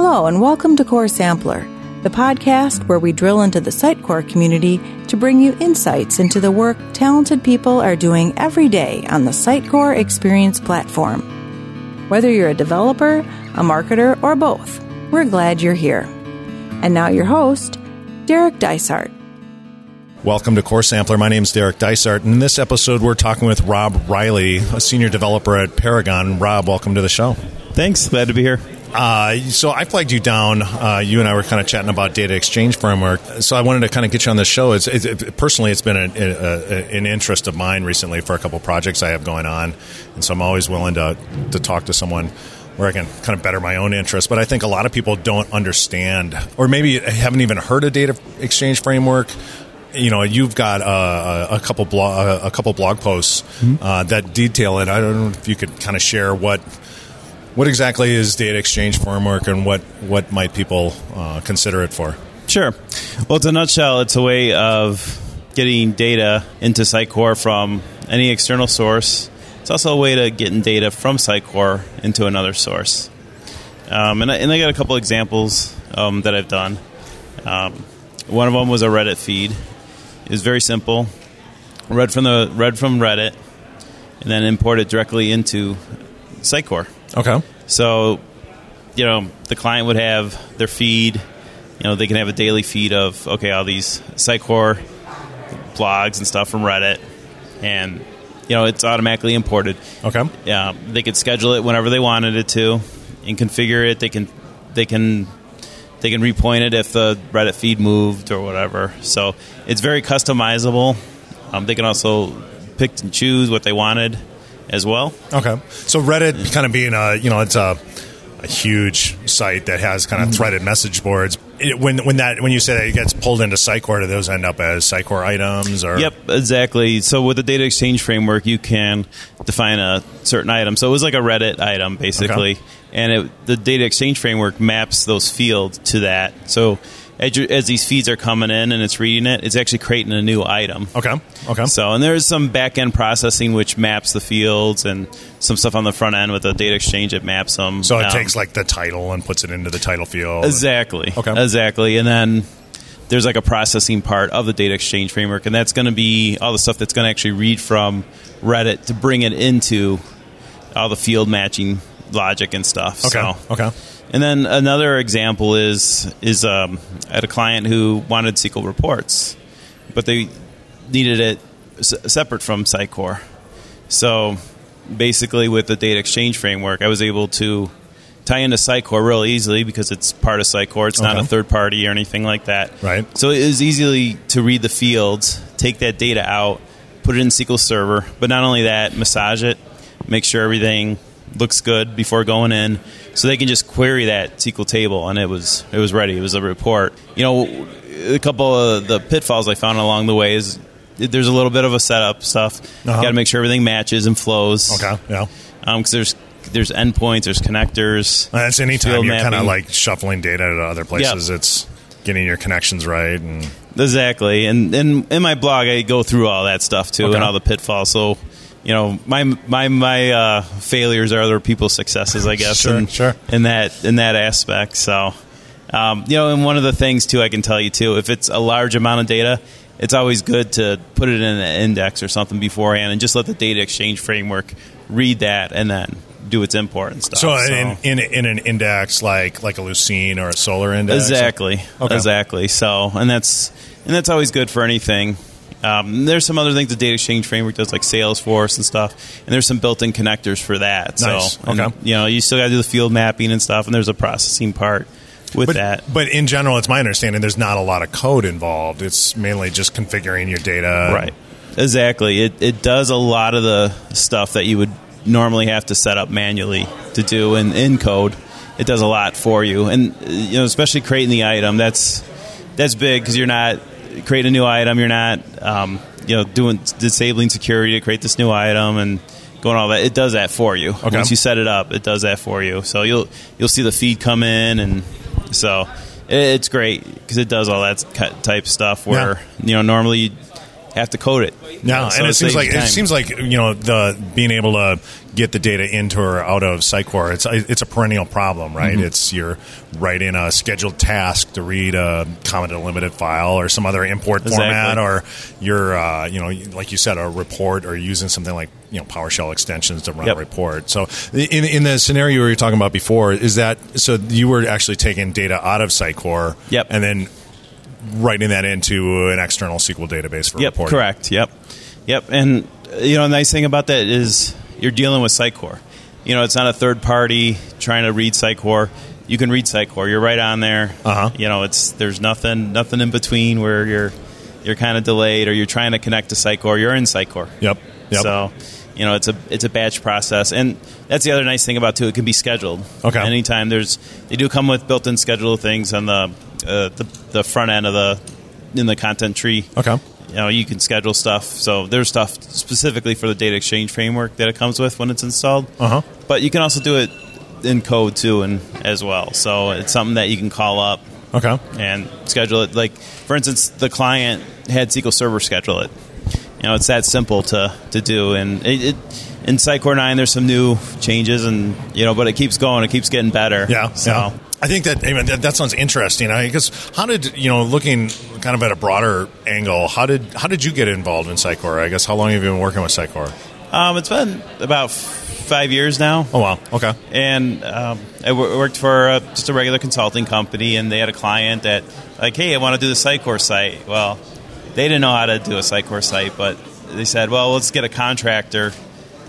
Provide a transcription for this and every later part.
Hello, and welcome to Core Sampler, the podcast where we drill into the Sitecore community to bring you insights into the work talented people are doing every day on the Sitecore Experience platform. Whether you're a developer, a marketer, or both, we're glad you're here. And now your host, Derek Dysart. Welcome to Core Sampler. My name is Derek Dysart. And in this episode, we're talking with Rob Riley, a senior developer at Paragon. Rob, welcome to the show. Thanks. Glad to be here. Uh, so I flagged you down. Uh, you and I were kind of chatting about data exchange framework. So I wanted to kind of get you on the show. It's, it, personally, it's been a, a, an interest of mine recently for a couple projects I have going on, and so I'm always willing to to talk to someone where I can kind of better my own interest. But I think a lot of people don't understand, or maybe haven't even heard of data exchange framework. You know, you've got uh, a couple blog a couple blog posts mm-hmm. uh, that detail it. I don't know if you could kind of share what what exactly is data exchange framework, and what what might people uh, consider it for? Sure. Well, it's a nutshell. It's a way of getting data into Sitecore from any external source. It's also a way to getting data from Sitecore into another source. Um, and, I, and I got a couple examples um, that I've done. Um, one of them was a Reddit feed. It was very simple. Read from the read from Reddit, and then import it directly into Sitecore. Okay. So, you know, the client would have their feed. You know, they can have a daily feed of okay, all these Sitecore blogs and stuff from Reddit, and you know, it's automatically imported. Okay. Yeah, they could schedule it whenever they wanted it to, and configure it. They can, they can, they can repoint it if the Reddit feed moved or whatever. So it's very customizable. Um, they can also pick and choose what they wanted as well. Okay, so Reddit kind of being a you know it's a, a huge site that has kind of mm-hmm. threaded message boards. It, when when that when you say that it gets pulled into Sitecore, do those end up as Sitecore items? Or yep, exactly. So with the data exchange framework, you can define a certain item. So it was like a Reddit item basically, okay. and it, the data exchange framework maps those fields to that. So as, as, these feeds are coming in and it's reading it, it's actually creating a new item. Okay. Okay. So, and there's some back end processing which maps the fields and some stuff on the front end with the data exchange that maps them. So it um, takes like the title and puts it into the title field. Exactly. Okay. Exactly. And then there's like a processing part of the data exchange framework, and that's going to be all the stuff that's going to actually read from Reddit to bring it into all the field matching logic and stuff. Okay. So, okay. And then another example is is um, at a client who wanted SQL reports, but they needed it s- separate from Sitecore. So basically, with the data exchange framework, I was able to tie into Sitecore real easily because it's part of Sitecore. It's okay. not a third party or anything like that. Right. So it was easily to read the fields, take that data out, put it in SQL Server, but not only that, massage it, make sure everything looks good before going in, so they can just query that SQL table, and it was it was ready. It was a report. You know, a couple of the pitfalls I found along the way is there's a little bit of a setup stuff. Uh-huh. Got to make sure everything matches and flows. Okay, yeah. Because um, there's there's endpoints, there's connectors. That's anytime you're kind of like shuffling data to other places. Yep. It's getting your connections right and exactly. And, and in my blog, I go through all that stuff too okay. and all the pitfalls. So you know my my my uh, failures are other people's successes, I guess. sure, in, sure. In that in that aspect, so um, you know, and one of the things too, I can tell you too, if it's a large amount of data, it's always good to put it in an index or something beforehand, and just let the data exchange framework read that, and then do its import and stuff. So, so. In, in, in an index like like a Lucene or a Solr index, exactly, okay. exactly. So, and that's and that's always good for anything um, there's some other things the data exchange framework does, like Salesforce and stuff, and there's some built-in connectors for that. Nice. So, okay. you know, you still got to do the field mapping and stuff, and there's a processing part with but, that. But in general, it's my understanding there's not a lot of code involved. It's mainly just configuring your data. Right. Exactly. It it does a lot of the stuff that you would normally have to set up manually to do in, in code. It does a lot for you, and you know, especially creating the item. That's that's big because you're not create a new item. You're not, um, you know, doing disabling security to create this new item and going all that. It does that for you. Okay. Once you set it up, it does that for you. So you'll you'll see the feed come in, and so it's great because it does all that type stuff. Where yeah. you know normally have to code it. Yeah, So and it seems like you it seems like you know the being able to get the data into or out of Sitecore. It's it's a perennial problem, right? Mm-hmm. It's you're writing a scheduled task to read a commented delimited file or some other import Exactly. format, or you're uh, you know like you said a report or using something like you know PowerShell extensions to run Yep. a report. So in in the scenario we were talking about before, is that so you were actually taking data out of Sitecore, Yep. and then writing that into an external SQL database for Yep, reporting. correct. Yep, yep. And you know, the nice thing about that is you're dealing with Sitecore. You know, it's not a third party trying to read Sitecore. You can read Sitecore. You're right on there. Uh-huh. You know, it's there's nothing nothing in between where you're you're kind of delayed or you're trying to connect to Sitecore. You're in Sitecore. Yep. Yep. So, you know, it's a it's a batch process, and that's the other nice thing about too. It can be scheduled. Okay. Anytime there's they do come with built-in schedule things on the uh, the, the front end of the in the content tree. Okay. You know, you can schedule stuff. So there's stuff specifically for the data exchange framework that it comes with when it's installed. Uh-huh. But you can also do it in code too, and as well. So it's something that you can call up Okay. and schedule it. Like, for instance, the client had SQL Server schedule it. You know, it's that simple to, to do. And it, it, in Sitecore 9, there's some new changes, and you know, but it keeps going. It keeps getting better. Yeah. So yeah. I think that, I mean, that that sounds interesting. I guess how did you know looking kind of at a broader angle? How did how did you get involved in Sitecore? I guess how long have you been working with Sitecore? um, it's been about five years now. Oh wow. Okay. and um, I w- worked for uh just a regular consulting company, and they had a client that like, hey, I want to do the Sitecore site. Well, they didn't know how to do a Sitecore site, but they said, well, let's get a contractor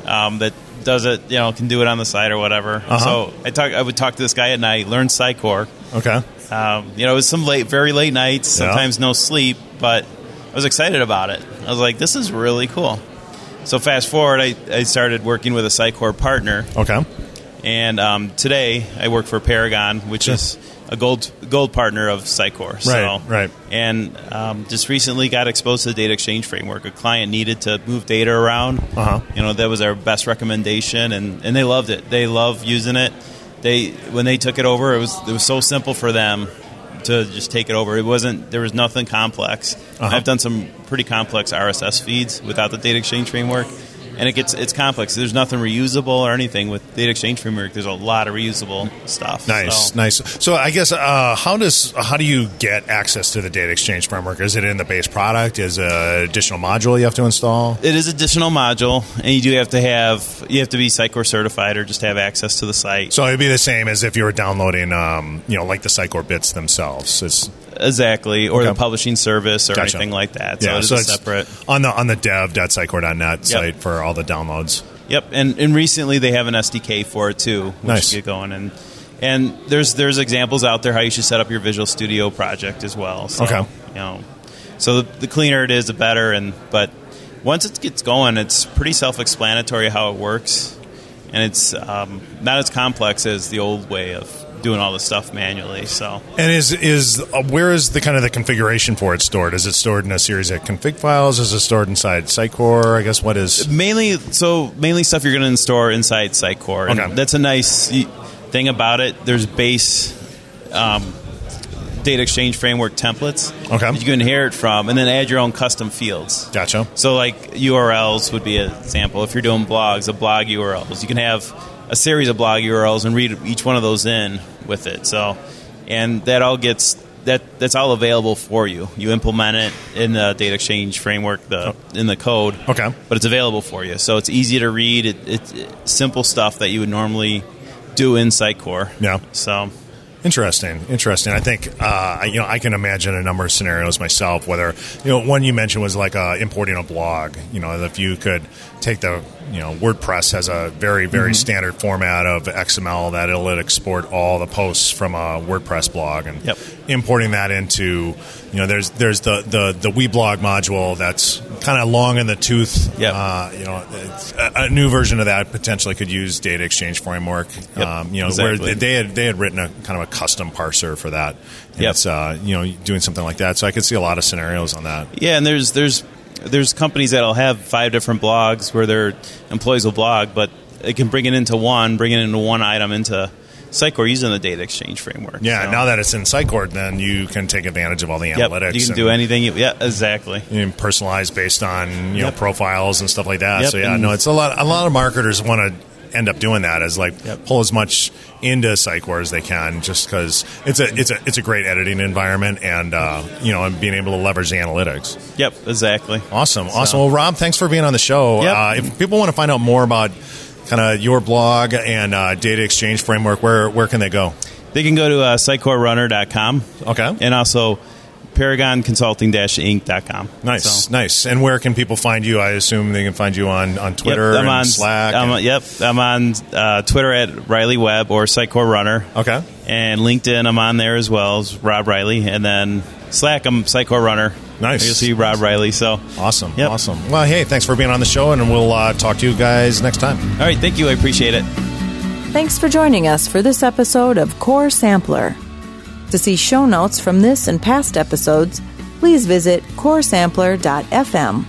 um, that does it, you know, can do it on the side or whatever. Uh-huh. So I talk, I would talk to this guy at night, learn Sitecore. Okay. Um, you know, it was some late, very late nights, Yeah. sometimes no sleep, but I was excited about it. I was like, this is really cool. So fast forward, I, I started working with a Sitecore partner. Okay. And um, today I work for Paragon, which is a gold gold partner of Sitecore. So, Right, right. And um, just recently got exposed to the data exchange framework. A client needed to move data around. Uh-huh. You know, that was our best recommendation, and, and they loved it. They love using it. They when they took it over, it was it was so simple for them to just take it over. It wasn't there was nothing complex. Uh-huh. I've done some pretty complex RSS feeds without the data exchange framework, and it gets it's complex. There's nothing reusable or anything with data exchange framework. There's a lot of reusable stuff. Nice, So- nice. So I guess uh, how does how do you get access to the data exchange framework? Is it in the base product? Is it an additional module you have to install? It is additional module, and you do have to have you have to be Sitecore certified or just have access to the site. So it'd be the same as if you were downloading, um, you know, like the Sitecore bits themselves. It's, Exactly, or Okay. the publishing service or Gotcha. anything like that. So yeah, it is so separate. on the on the dev.sitecore.net Yep. site for all the downloads. Yep, and, and recently they have an SDK for it too, which Nice. you get going and and there's there's examples out there how you should set up your Visual Studio project as well. So, Okay. you know, so the, the cleaner it is, the better. And but once it gets going, it's pretty self-explanatory how it works, and it's um, not as complex as the old way of doing all the stuff manually. So And is is uh, where is the kind of the configuration for it stored? Is it stored in a series of config files? Is it stored inside Sitecore? I guess what is mainly so mainly stuff you're going to store inside Sitecore. And Okay. that's a nice thing about it. There's base um, data exchange framework templates Okay. that you can inherit from, and then add your own custom fields. gotcha. So, like URLs would be an example. If you're doing blogs, a blog URLs, you can have a series of blog URLs and read each one of those in with it. So, and that all gets that that's all available for you. You implement it in the data exchange framework, the in the code. Okay. but it's available for you. So it's easy to read. It, it's simple stuff that you would normally do in Sitecore. Yeah. So Interesting, interesting. I think uh, you know I can imagine a number of scenarios myself. Whether you know one you mentioned was like uh, importing a blog. You know, if you could take the you know WordPress has a very very standard format of XML that it'll export all the posts from a WordPress blog and Yep. importing that into you know there's there's the the the WeBlog module that's kind of long in the tooth. Yep. Uh, you know, it's a, a new version of that potentially could use data exchange framework. Yep, Um, you know, exactly. where they had they had written a kind of a custom parser for that. And Yep. It's uh, you know doing something like that. So I could see a lot of scenarios on that. yeah, and there's there's there's companies that'll have five different blogs where their employees will blog, but it can bring it into one, bring it into one item into Sitecore using the data exchange framework. Yeah, So- now that it's in Sitecore, then you can take advantage of all the Yep, analytics. you can do anything. You, yeah, exactly. you know, personalized based on you know profiles and stuff like that. Yep, So yeah, no, it's a lot. A lot of marketers want to end up doing that is like Yep. pull as much into Sitecore as they can, just because it's a it's a it's a great editing environment, and uh, you know, and being able to leverage the analytics. Yep, exactly. Awesome, awesome. Well, Rob, thanks for being on the show. Yep. Uh, if people want to find out more about kind of your blog and uh, data exchange framework, where where can they go? They can go to uh, sitecorerunner.com Okay. and also paragonconsulting-inc.com. Nice, So- nice. And where can people find you? I assume they can find you on, on Twitter Yep, I'm and on Slack. I'm and- yep, I'm on uh, Twitter at Riley Webb or Sitecore Runner. Okay. And LinkedIn, I'm on there as well as Rob Riley. And then Slack, I'm Sitecore Runner. Nice. You'll see Rob Riley. So, Awesome. Yep. Awesome. Well, hey, thanks for being on the show, and we'll uh, talk to you guys next time. all right, thank you. I appreciate it. Thanks for joining us for this episode of Core Sampler. To see show notes from this and past episodes, please visit coresampler.fm.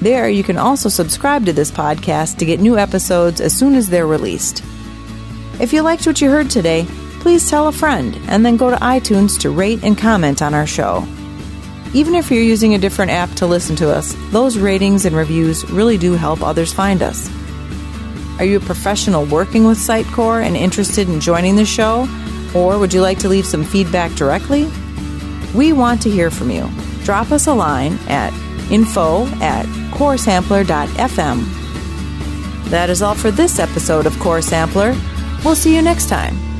There, you can also subscribe to this podcast to get new episodes as soon as they're released. If you liked what you heard today, please tell a friend and then go to iTunes to rate and comment on our show. Even if you're using a different app to listen to us, those ratings and reviews really do help others find us. Are you a professional working with Sitecore and interested in joining the show? Or would you like to leave some feedback directly? We want to hear from you. Drop us a line at info at coresampler.fm. That is all for this episode of Core Sampler. We'll see you next time.